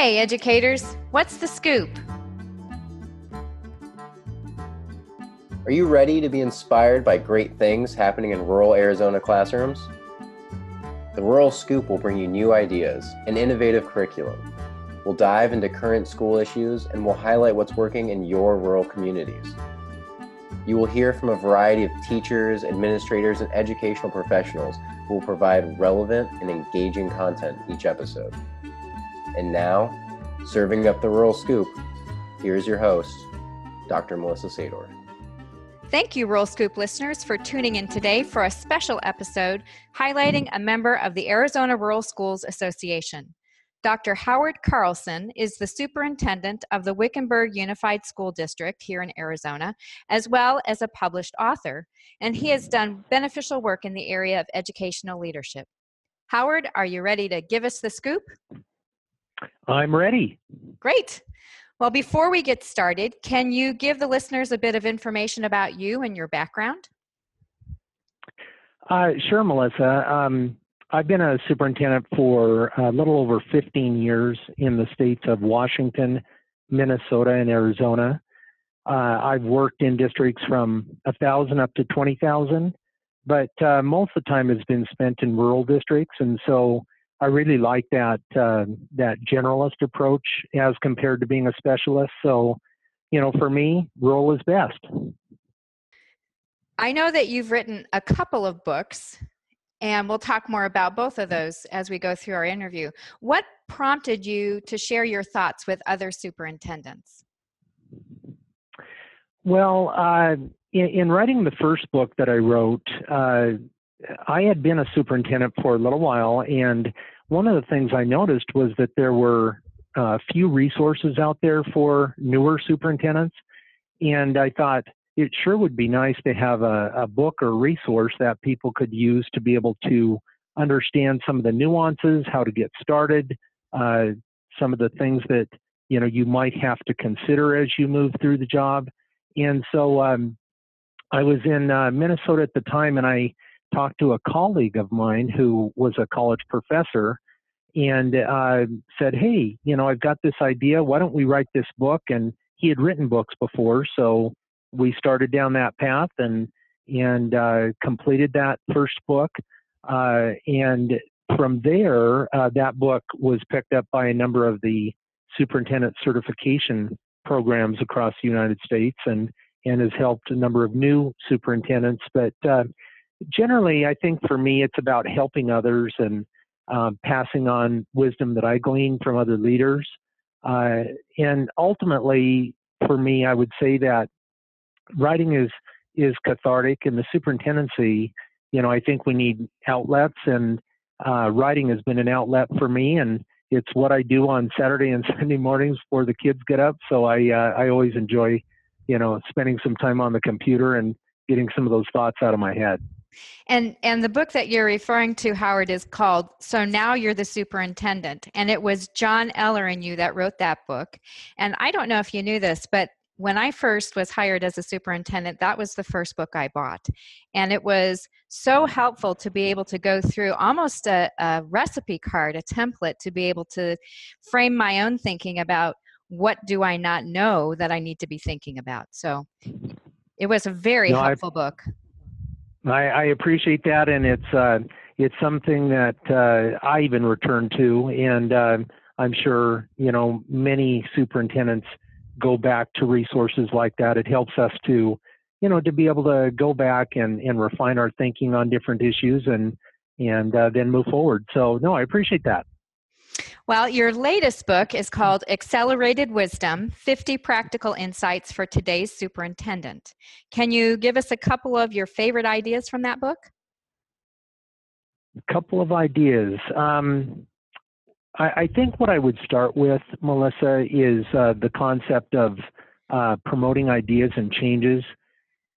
Hey, educators, what's the scoop? Are you ready to be inspired by great things happening in rural Arizona classrooms? The Rural Scoop will bring you new ideas and innovative curriculum. We'll dive into current school issues and we'll highlight what's working in your rural communities. You will hear from a variety of teachers, administrators, and educational professionals who will provide relevant and engaging content each episode. And now, serving up the Rural Scoop, here's your host, Dr. Melissa Sadorf. Thank you, Rural Scoop listeners, for tuning in today for a special episode highlighting a member of the Arizona Rural Schools Association. Dr. Howard Carlson is the superintendent of the Wickenburg Unified School District here in Arizona, as well as a published author, and he has done beneficial work in the area of educational leadership. Howard, are you ready to give us the scoop? I'm ready. Great. Well, before we get started, can you give the listeners a bit of information about you and your background? Uh, sure, Melissa. Um, I've been a superintendent for a little over 15 years in the states of Washington, Minnesota, and Arizona. Uh, I've worked in districts from 1,000 up to 20,000, but uh, most of the time has been spent in rural districts. And so I really like that, uh, that generalist approach as compared to being a specialist. So, you know, for me, rural is best. I know that you've written a couple of books and we'll talk more about both of those as we go through our interview. What prompted you to share your thoughts with other superintendents? Well, uh, in, in, writing the first book that I wrote, uh, I had been a superintendent for a little while, and one of the things I noticed was that there were a uh, few resources out there for newer superintendents, and I thought, it sure would be nice to have a, a book or resource that people could use to be able to understand some of the nuances, how to get started, uh, some of the things that you know you might have to consider as you move through the job. And so um, I was in uh, Minnesota at the time, and I talked to a colleague of mine who was a college professor, and uh, said, "Hey, you know, I've got this idea. Why don't we write this book?" And he had written books before, so we started down that path and and uh, completed that first book. Uh, and from there, uh, that book was picked up by a number of the superintendent certification programs across the United States and and has helped a number of new superintendents. But uh, generally, I think for me, it's about helping others and uh, passing on wisdom that I glean from other leaders. Uh, and ultimately, for me, I would say that writing is is cathartic, and the superintendency, you know, I think we need outlets, and uh, writing has been an outlet for me, and it's what I do on Saturday and Sunday mornings before the kids get up. So I uh, I always enjoy, you know, spending some time on the computer and getting some of those thoughts out of my head. And and the book that you're referring to, Howard, is called "So Now You're the Superintendent," and it was John Eller and you that wrote that book. And I don't know if you knew this, but when I first was hired as a superintendent, that was the first book I bought. And it was so helpful to be able to go through almost a, a, recipe card, a template to be able to frame my own thinking about what do I not know that I need to be thinking about. So it was a very no, helpful I, book. I, I, appreciate that. And it's, uh, it's something that uh, I even return to. And uh, I'm sure, you know, many superintendents – go back to resources like that. It helps us to, you know, to be able to go back and, and refine our thinking on different issues and and uh, then move forward. So no, I appreciate that. Well, your latest book is called Accelerated Wisdom 50 Practical Insights for Today's Superintendent. Can you give us a couple of your favorite ideas from that book? A couple of ideas. Um, I, I think what I would start with, Melissa, is uh, the concept of uh, promoting ideas and changes.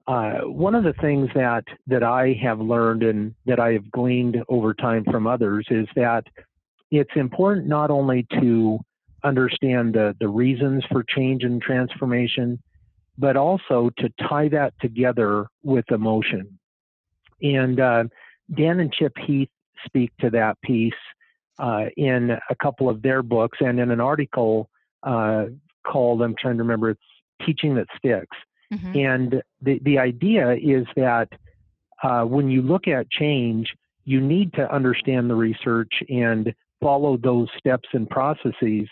Uh, one of the things that that I have learned and that I have gleaned over time from others is that it's important not only to understand the, the reasons for change and transformation, but also to tie that together with emotion. And uh, Dan and Chip Heath speak to that piece uh, in a couple of their books and in an article uh, called, I'm trying to remember, it's Teaching That Sticks. Mm-hmm. And the, the idea is that uh, when you look at change, you need to understand the research and follow those steps and processes.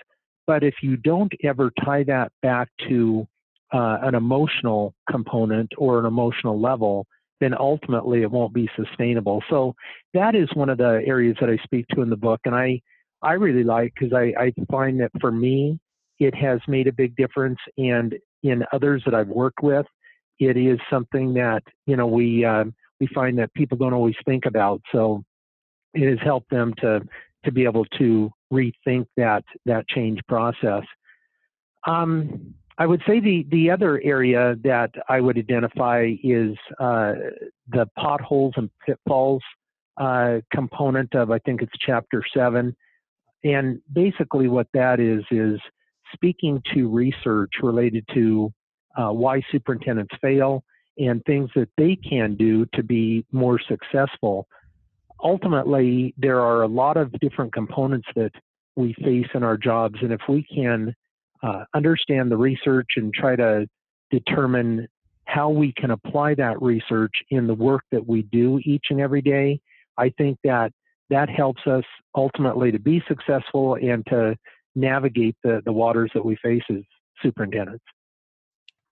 But if you don't ever tie that back to uh, an emotional component or an emotional level, then ultimately it won't be sustainable. So that is one of the areas that I speak to in the book, and I I really like because I, I find that for me it has made a big difference, and in others that I've worked with, it is something that you know we um, we find that people don't always think about. So it has helped them to to be able to rethink that that change process. Um, I would say the the other area that I would identify is uh, the potholes and pitfalls uh, component of I think it's chapter seven, and basically what that is is speaking to research related to uh, why superintendents fail and things that they can do to be more successful. Ultimately, there are a lot of different components that we face in our jobs, and if we can uh, understand the research and try to determine how we can apply that research in the work that we do each and every day, I think that that helps us ultimately to be successful and to navigate the, the waters that we face as superintendents.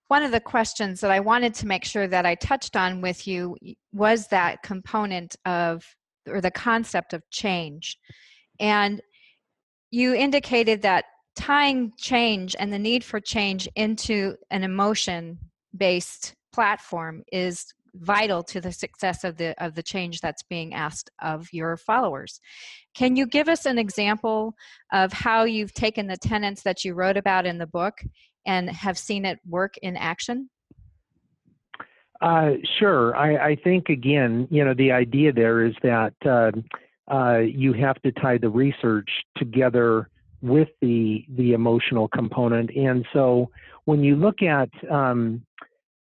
One of the questions that I wanted to make sure that I touched on with you was that component of, or the concept of change. And you indicated that tying change and the need for change into an emotion based platform is vital to the success of the of the change that's being asked of your followers can you give us an example of how you've taken the tenets that you wrote about in the book and have seen it work in action uh, sure I, I, think again you know the idea there is that uh, uh, you have to tie the research together with the the emotional component. And so when you look at um,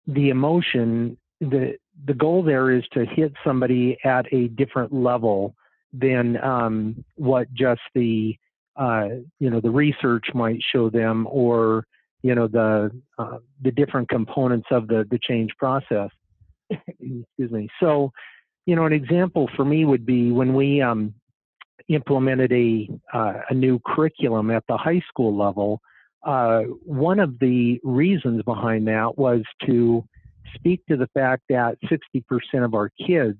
the emotion, the the goal there is to hit somebody at a different level than um, what just the uh, you know the research might show them, or you know the uh, the different components of the the change process. Excuse me. So, you know, an example for me would be when we um, implemented a, uh, a new curriculum at the high school level, uh, one of the reasons behind that was to speak to the fact that 60% of our kids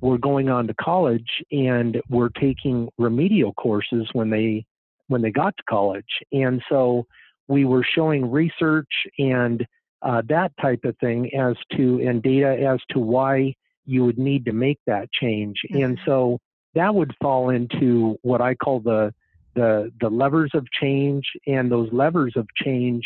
were going on to college and were taking remedial courses when they when they got to college and so we were showing research and uh, that type of thing as to and data as to why you would need to make that change mm-hmm. and so that would fall into what I call the the the levers of change, and those levers of change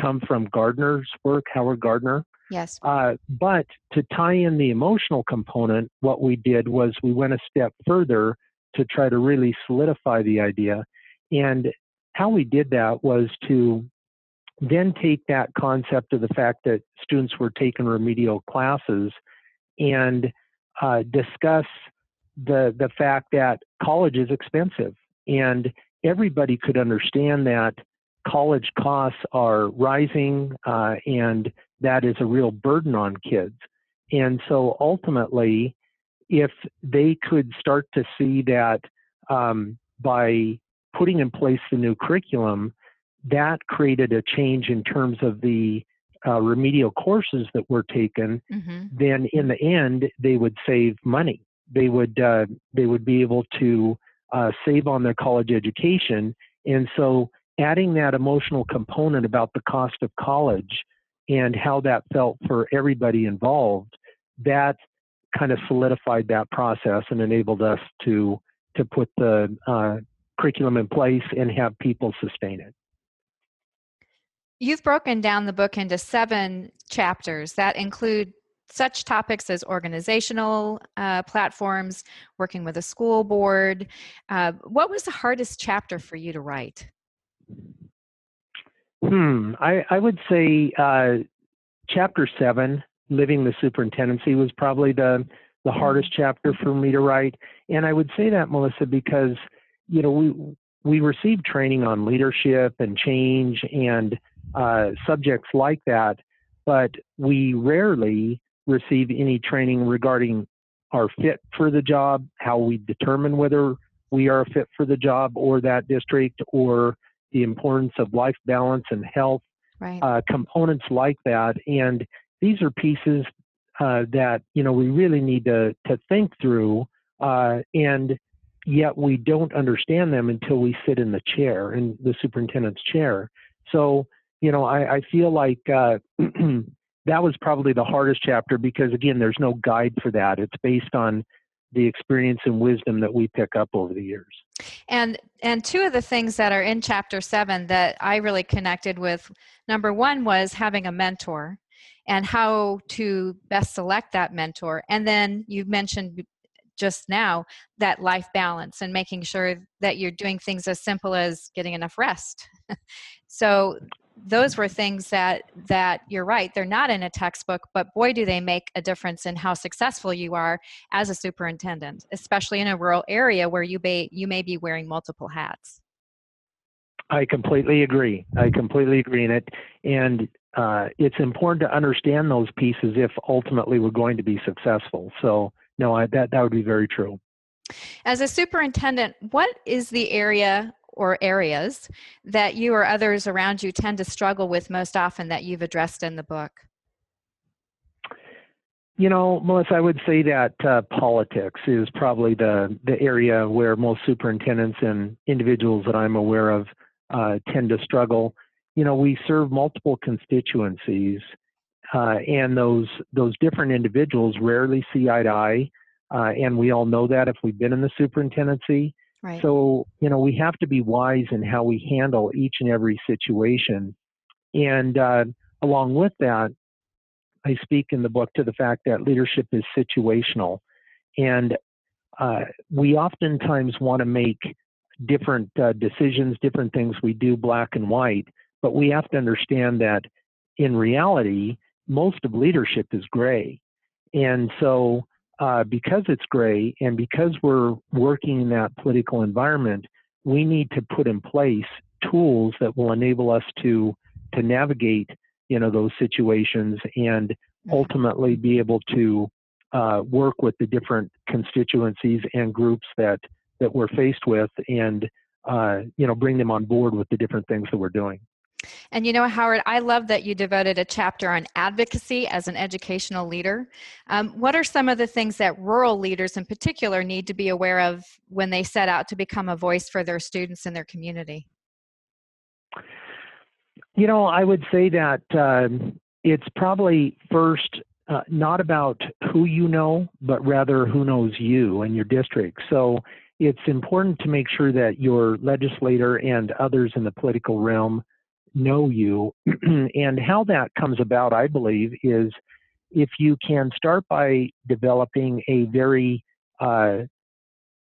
come from Gardner's work, Howard Gardner. Yes. Uh, but to tie in the emotional component, what we did was we went a step further to try to really solidify the idea. And how we did that was to then take that concept of the fact that students were taking remedial classes and uh, discuss the the fact that college is expensive and everybody could understand that college costs are rising uh, and that is a real burden on kids. And so ultimately if they could start to see that um, by putting in place the new curriculum that created a change in terms of the uh, remedial courses that were taken, mm-hmm. then in the end they would save money they would uh, they would be able to uh, save on their college education. And so, adding that emotional component about the cost of college and how that felt for everybody involved, that kind of solidified that process and enabled us to to put the uh, curriculum in place and have people sustain it. You've broken down the book into seven chapters that include such topics as organizational uh, platforms, working with a school board. Uh, what was the hardest chapter for you to write? Hmm, I, I would say uh, chapter seven, living the superintendency, was probably the the hardest chapter for me to write. And I would say that, Melissa, because you know, we we receive training on leadership and change and uh, subjects like that, but we rarely receive any training regarding our fit for the job, how we determine whether we are a fit for the job or that district, or the importance of life balance and health, right. uh, components like that. And these are pieces uh, that you know we really need to to think through, uh, and yet we don't understand them until we sit in the chair, in the superintendent's chair. So you know, I, I feel like uh, that was probably the hardest chapter because again, there's no guide for that. It's based on the experience and wisdom that we pick up over the years. And and two of the things that are in chapter 7 that I really connected with number 1 was having a mentor and how to best select that mentor. And then you mentioned just now that life balance and making sure that you're doing things as simple as getting enough rest. so those were things that that you're right they're not in a textbook but boy do they make a difference in how successful you are as a superintendent especially in a rural area where you may you may be wearing multiple hats. I completely agree. I completely agree in it. And uh, it's important to understand those pieces if ultimately we're going to be successful. So no I, that that would be very true as a superintendent what is the area or areas that you or others around you tend to struggle with most often that you've addressed in the book? You know, Melissa, I would say that uh, politics is probably the, the area where most superintendents and individuals that I'm aware of uh, tend to struggle. You know, we serve multiple constituencies, uh, and those those different individuals rarely see eye to eye, uh, and we all know that if we've been in the superintendency. Right. So, you know, we have to be wise in how we handle each and every situation. And uh, along with that, I speak in the book to the fact that leadership is situational. And uh, we oftentimes want to make different uh, decisions, different things we do black and white, but we have to understand that in reality, most of leadership is gray. And so uh, because it's gray and because we're working in that political environment, we need to put in place tools that will enable us to to navigate you know those situations and ultimately be able to uh, work with the different constituencies and groups that that we're faced with and uh, you know bring them on board with the different things that we're doing and you know, Howard, I love that you devoted a chapter on advocacy as an educational leader. Um, what are some of the things that rural leaders in particular need to be aware of when they set out to become a voice for their students in their community? You know, I would say that uh, it's probably first uh, not about who you know, but rather who knows you and your district. So it's important to make sure that your legislator and others in the political realm know you. and how that comes about, I believe, is if you can start by developing a very uh,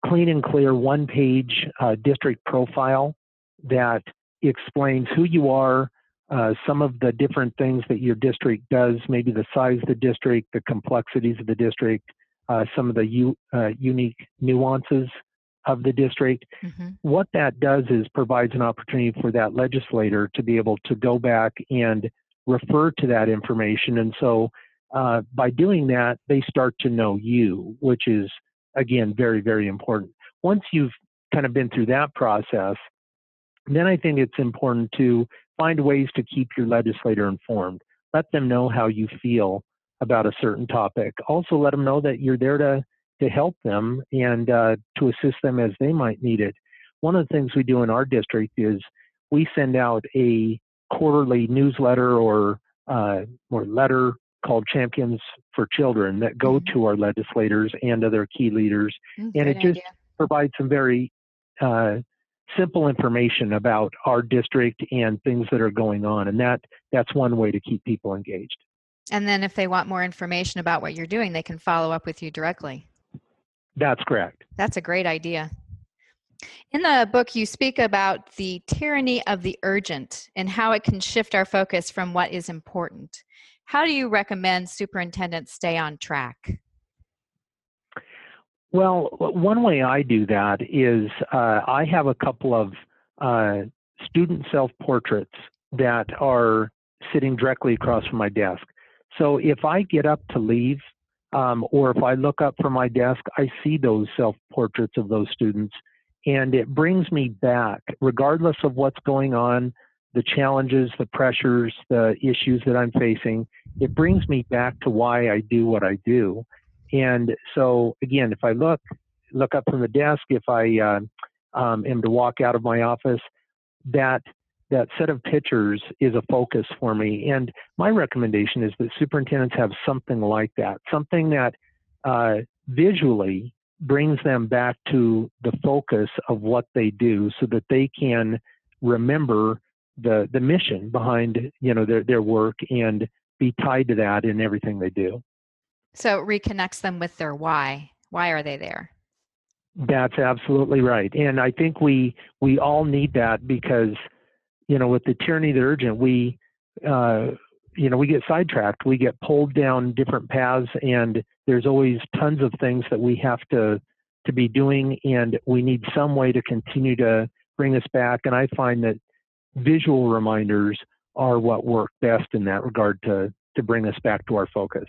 clean and clear one page uh, district profile that explains who you are, uh, some of the different things that your district does, maybe the size of the district, the complexities of the district, uh, some of the u- uh, unique nuances of the district. Mm-hmm. What that does is provides an opportunity for that legislator to be able to go back and refer to that information. And so uh, by doing that, they start to know you, which is, again, very, very important. Once you've kind of been through that process, then I think it's important to find ways to keep your legislator informed. Let them know how you feel about a certain topic. Also, let them know that you're there to to help them and uh, to assist them as they might need it. One of the things we do in our district is we send out a quarterly newsletter or uh, or letter called Champions for Children that go mm-hmm. to our legislators and other key leaders, mm, and it just idea. provides some very uh, simple information about our district and things that are going on, and that that's one way to keep people engaged. And then, if they want more information about what you're doing, they can follow up with you directly. That's correct. That's a great idea. In the book, you speak about the tyranny of the urgent and how it can shift our focus from what is important. How do you recommend superintendents stay on track? Well, one way I do that is uh, I have a couple of uh, student self portraits that are sitting directly across from my desk. So if I get up to leave, um, or if I look up from my desk, I see those self portraits of those students, and it brings me back, regardless of what's going on, the challenges, the pressures, the issues that I'm facing. It brings me back to why I do what I do. And so, again, if I look look up from the desk, if I uh, um, am to walk out of my office, that that set of pictures is a focus for me. And my recommendation is that superintendents have something like that, something that uh, visually brings them back to the focus of what they do, so that they can remember the the mission behind you know their their work and be tied to that in everything they do. So it reconnects them with their why. Why are they there? That's absolutely right. And I think we we all need that because, you know, with the tyranny of the urgent, we uh, you know, we get sidetracked. We get pulled down different paths and there's always tons of things that we have to to be doing and we need some way to continue to bring us back. And I find that visual reminders are what work best in that regard to to bring us back to our focus.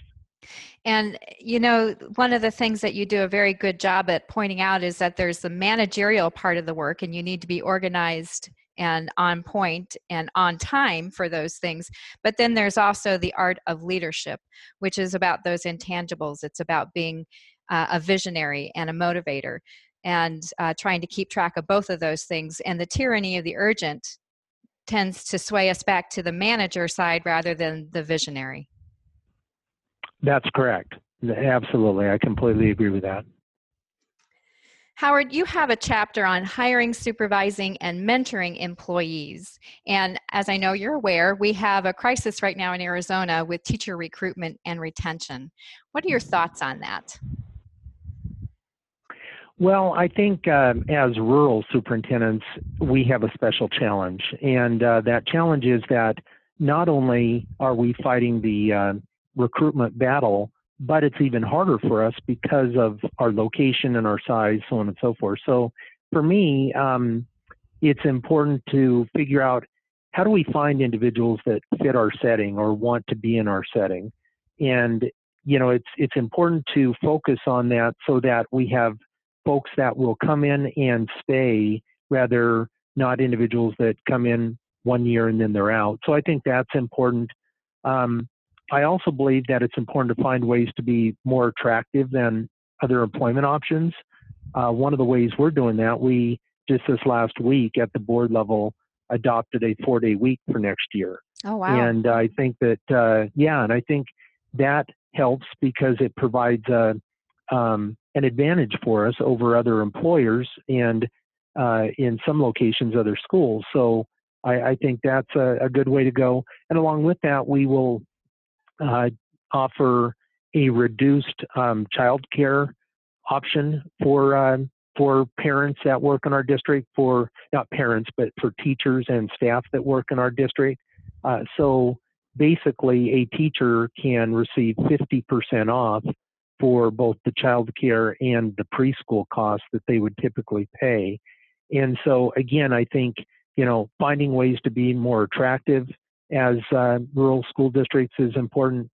And, you know, one of the things that you do a very good job at pointing out is that there's the managerial part of the work, and you need to be organized and on point and on time for those things. But then there's also the art of leadership, which is about those intangibles. It's about being uh, a visionary and a motivator and uh, trying to keep track of both of those things. And the tyranny of the urgent tends to sway us back to the manager side rather than the visionary. That's correct. Absolutely. I completely agree with that. Howard, you have a chapter on hiring, supervising, and mentoring employees. And as I know you're aware, we have a crisis right now in Arizona with teacher recruitment and retention. What are your thoughts on that? Well, I think uh, as rural superintendents, we have a special challenge. And uh, that challenge is that not only are we fighting the uh, recruitment battle, but it's even harder for us because of our location and our size, so on and so forth. So for me, um, it's important to figure out how do we find individuals that fit our setting or want to be in our setting, and you know it's it's important to focus on that so that we have folks that will come in and stay rather not individuals that come in one year and then they're out. So I think that's important. Um, I also believe that it's important to find ways to be more attractive than other employment options. Uh, one of the ways we're doing that, we just this last week at the board level adopted a four day week for next year. Oh, wow. And I think that, uh, yeah, and I think that helps because it provides a, um, an advantage for us over other employers and uh, in some locations, other schools. So I, I think that's a, a, good way to go. And along with that, we will uh, offer a reduced um, child care option for uh, for parents that work in our district, for not parents, but for teachers and staff that work in our district. Uh, so basically, a teacher can receive 50% off for both the child care and the preschool costs that they would typically pay. And so, again, I think you know finding ways to be more attractive as uh, rural school districts is important.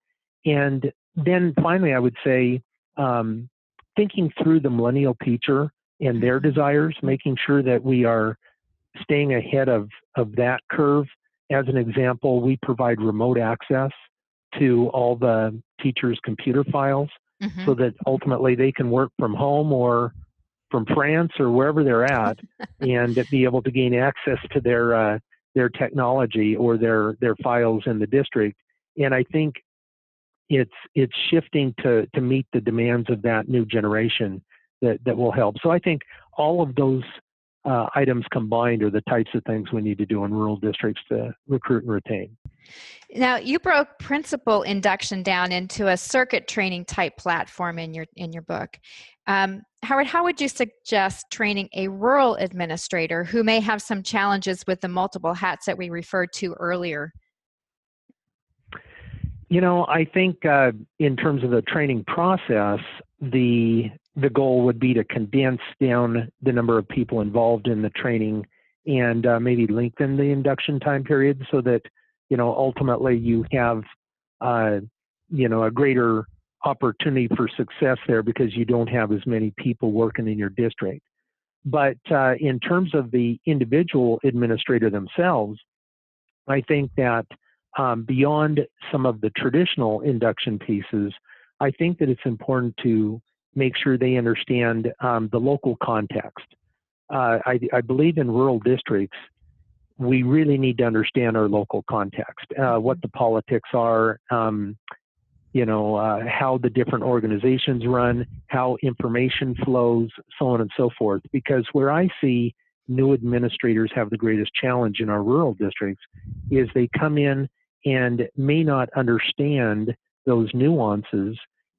And then finally, I would say um, thinking through the millennial teacher and their desires, making sure that we are staying ahead of, of that curve. As an example, we provide remote access to all the teachers' computer files mm-hmm. so that ultimately they can work from home or from France or wherever they're at and be able to gain access to their uh, their technology or their their files in the district. And I think it's it's shifting to to meet the demands of that new generation that that will help. So I think all of those uh, items combined are the types of things we need to do in rural districts to recruit and retain. Now, you broke principal induction down into a circuit training type platform in your in your book. Um, Howard, how would you suggest training a rural administrator who may have some challenges with the multiple hats that we referred to earlier? You know, I think uh, in terms of the training process, the the goal would be to condense down the number of people involved in the training and uh, maybe lengthen the induction time period so that you know ultimately you have uh, you know a greater opportunity for success there because you don't have as many people working in your district. But uh, in terms of the individual administrator themselves, I think that um, beyond some of the traditional induction pieces, I think that it's important to make sure they understand um, the local context. Uh, I, I, believe in rural districts, we really need to understand our local context, uh, what the politics are, um, you know, uh, how the different organizations run, how information flows, so on and so forth. Because where I see new administrators have the greatest challenge in our rural districts is they come in and may not understand those nuances,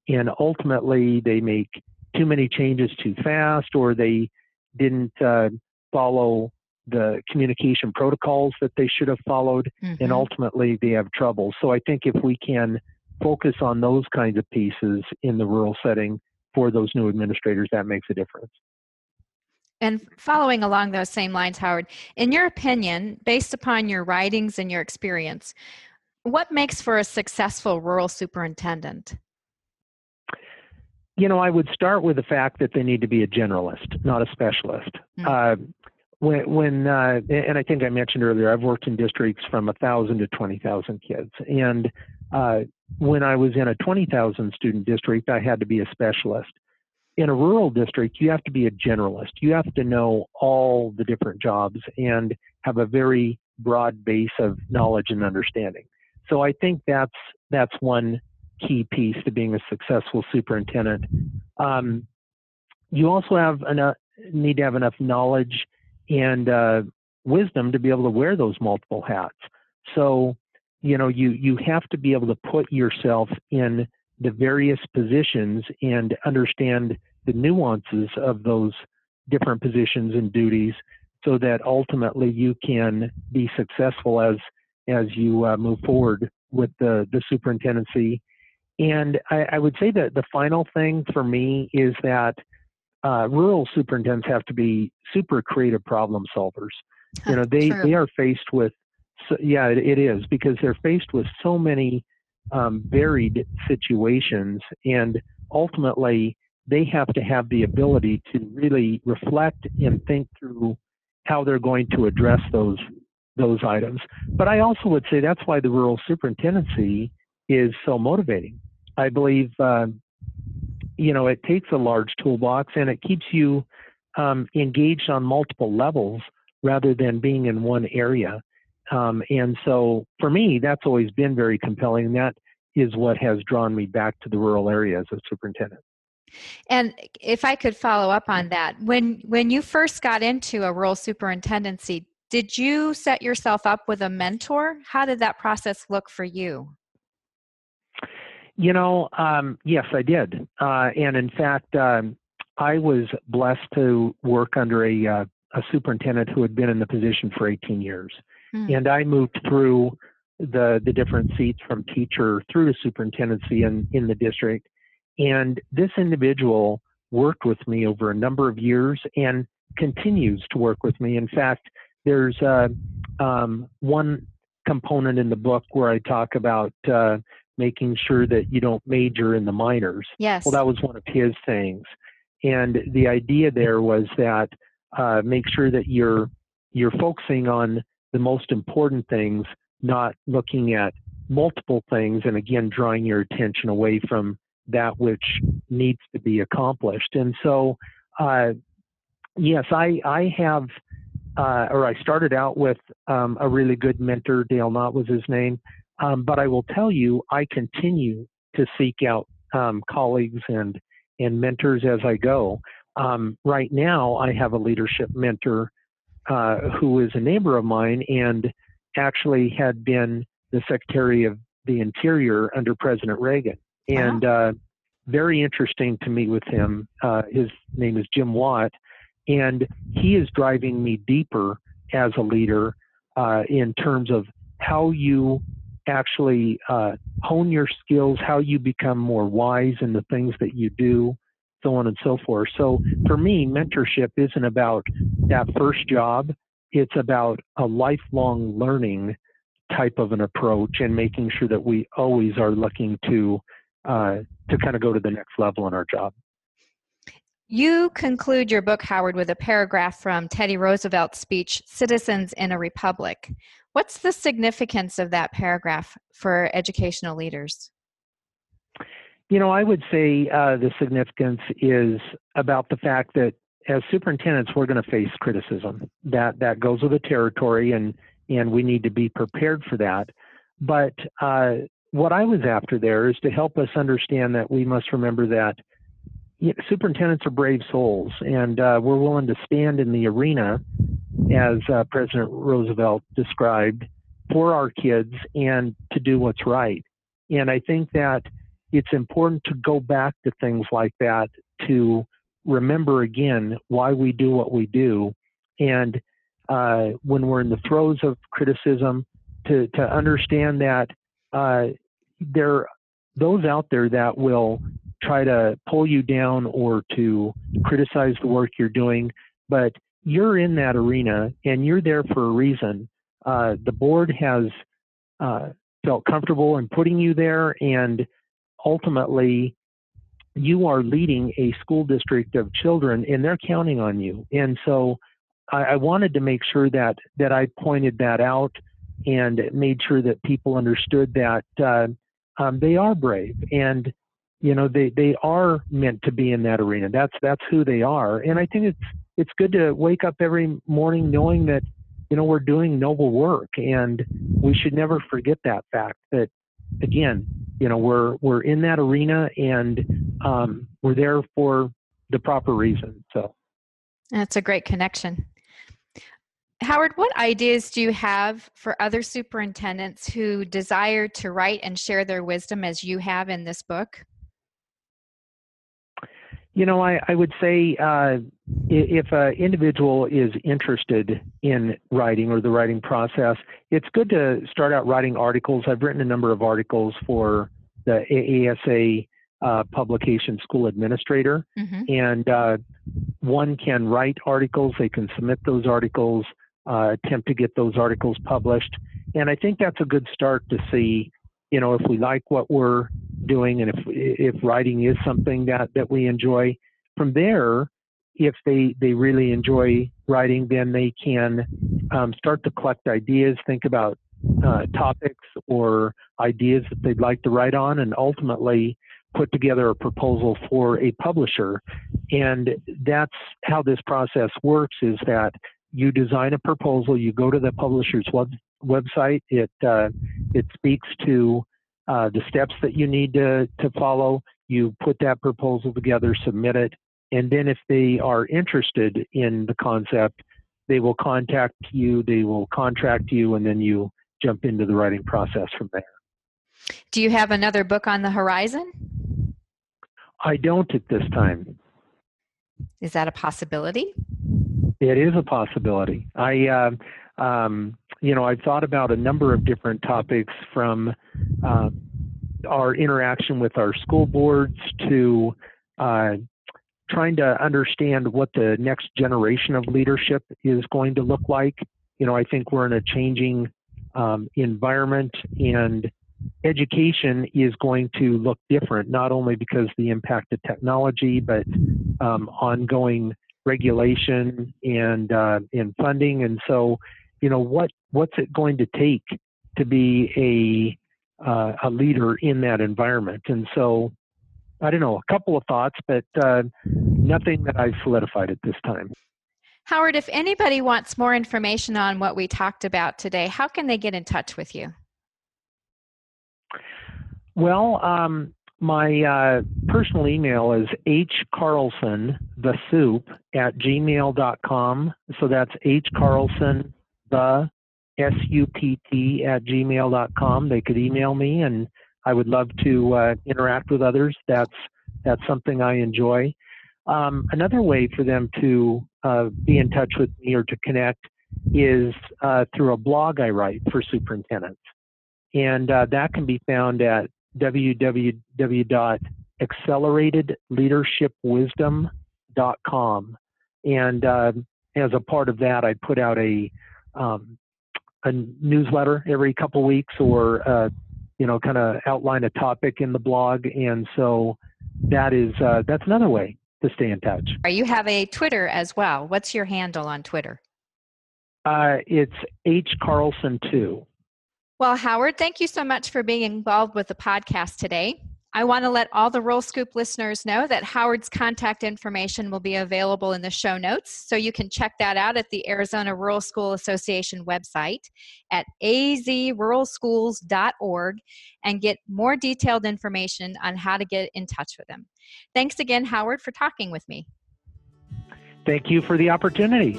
and ultimately they make too many changes too fast, or they didn't uh, follow the communication protocols that they should have followed, mm-hmm. and ultimately they have trouble. So I think if we can focus on those kinds of pieces in the rural setting for those new administrators, that makes a difference. And following along those same lines, Howard, in your opinion, based upon your writings and your experience, what makes for a successful rural superintendent? You know, I would start with the fact that they need to be a generalist, not a specialist. Mm-hmm. Uh, when, when uh, and I think I mentioned earlier, I've worked in districts from a thousand to twenty thousand kids, and uh, when I was in a 20,000 student district, I had to be a specialist. In a rural district, you have to be a generalist. You have to know all the different jobs and have a very broad base of knowledge and understanding. So I think that's that's one key piece to being a successful superintendent. Um, you also have enough, need to have enough knowledge and uh, wisdom to be able to wear those multiple hats. So you know you you have to be able to put yourself in the various positions and understand the nuances of those different positions and duties so that ultimately you can be successful as as you uh, move forward with the the superintendency and I, I, would say that the final thing for me is that uh, rural superintendents have to be super creative problem solvers. You know, they, they are faced with so, yeah, it, it is because they're faced with so many um, varied situations, and ultimately they have to have the ability to really reflect and think through how they're going to address those those items. But I also would say that's why the rural superintendency is so motivating. I believe uh, you know it takes a large toolbox and it keeps you um, engaged on multiple levels rather than being in one area. Um, and so for me, that's always been very compelling. That is what has drawn me back to the rural area as a superintendent. And if I could follow up on that, when when you first got into a rural superintendency, did you set yourself up with a mentor? How did that process look for you? You know, um, yes, I did. Uh, and in fact, um, I was blessed to work under a, uh, a superintendent who had been in the position for 18 years. Mm. And I moved through the the different seats from teacher through to superintendency in, in the district. And this individual worked with me over a number of years and continues to work with me. In fact, there's uh, um, one component in the book where I talk about uh, making sure that you don't major in the minors. Yes. Well, that was one of his things, and the idea there was that uh, make sure that you're you're focusing on the most important things, not looking at multiple things and again drawing your attention away from that which needs to be accomplished. And so, uh, yes, I, I have, uh, or I started out with um, a really good mentor. Dale Knott was his name. Um, but I will tell you, I continue to seek out um, colleagues and, and mentors as I go. Um, right now, I have a leadership mentor uh, who is a neighbor of mine and actually had been the Secretary of the Interior under President Reagan. And uh, very interesting to meet with him. Uh, his name is Jim Watt, and he is driving me deeper as a leader uh, in terms of how you actually uh, hone your skills, how you become more wise in the things that you do, so on and so forth. So for me, mentorship isn't about that first job. It's about a lifelong learning type of an approach and making sure that we always are looking to uh, to kind of go to the next level in our job. You conclude your book, Howard, with a paragraph from Teddy Roosevelt's speech, Citizens in a Republic. What's the significance of that paragraph for educational leaders? You know, I would say uh, the significance is about the fact that as superintendents, we're going to face criticism. That that goes with the territory, and and we need to be prepared for that. But uh, what I was after there is to help us understand that we must remember that superintendents are brave souls, and uh, we're willing to stand in the arena, as uh, President Roosevelt described, for our kids and to do what's right. And I think that it's important to go back to things like that to remember again why we do what we do. And uh, when we're in the throes of criticism, to, to understand that uh, there are those out there that will try to pull you down or to criticize the work you're doing, but you're in that arena and you're there for a reason. Uh, the board has uh, felt comfortable in putting you there, and ultimately, you are leading a school district of children, and they're counting on you. And so, I, I wanted to make sure that that I pointed that out and made sure that people understood that uh, um, they are brave and you know they they are meant to be in that arena. That's that's who they are. And i think it's it's good to wake up every morning knowing that you know we're doing noble work and we should never forget that fact that again you know we're we're in that arena and um, we're there for the proper reason. So. That's a great connection. Howard, what ideas do you have for other superintendents who desire to write and share their wisdom as you have in this book? You know, I, I would say uh, if an individual is interested in writing or the writing process, it's good to start out writing articles. I've written a number of articles for the AASA uh, publication school administrator, mm-hmm. and uh, one can write articles. They can submit those articles, uh, attempt to get those articles published, and I think that's a good start to see you know, if we like what we're doing and if if writing is something that that we enjoy, from there, if they they really enjoy writing, then they can um, start to collect ideas, think about uh, topics or ideas that they'd like to write on, and ultimately put together a proposal for a publisher. And that's how this process works: is that you design a proposal, you go to the publisher's web, website. It uh, it speaks to uh, the steps that you need to to follow. You put that proposal together, submit it, and then if they are interested in the concept, they will contact you. They will contract you, and then you jump into the writing process from there. Do you have another book on the horizon? I don't at this time. Is that a possibility? It is a possibility. I uh, um, you know, I've thought about a number of different topics from uh, our interaction with our school boards to uh, trying to understand what the next generation of leadership is going to look like. You know, I think we're in a changing um, environment and education is going to look different, not only because the impact of technology, but um, ongoing regulation and uh, and funding. And so, you know what what's it going to take to be a uh, a leader in that environment. And so i don't know a couple of thoughts but uh, nothing that i've solidified at this time. Howard if anybody wants more information on what we talked about today how can they get in touch with you? Well um, my uh, personal email is hcarlson the soup at gmail.com so that's hcarlson the S-U-P-T at gmail.com. They could email me and I would love to uh, interact with others. That's, that's something I enjoy. Um, another way for them to uh, be in touch with me or to connect is uh, through a blog I write for superintendents. And uh, that can be found at www.supint, acceleratedleadershipwisdom.com. And uh, as a part of that, I put out a um, a newsletter every couple weeks, or uh, you know, kind of outline a topic in the blog. And so that is uh, that's another way to stay in touch. You have a Twitter as well. What's your handle on Twitter? Uh, it's H Carlson two. Well, Howard, thank you so much for being involved with the podcast today. I want to let all the Rural Scoop listeners know that Howard's contact information will be available in the show notes, so you can check that out at the Arizona Rural School Association website at azruralschools.org and get more detailed information on how to get in touch with them. Thanks again, Howard, for talking with me. Thank you for the opportunity.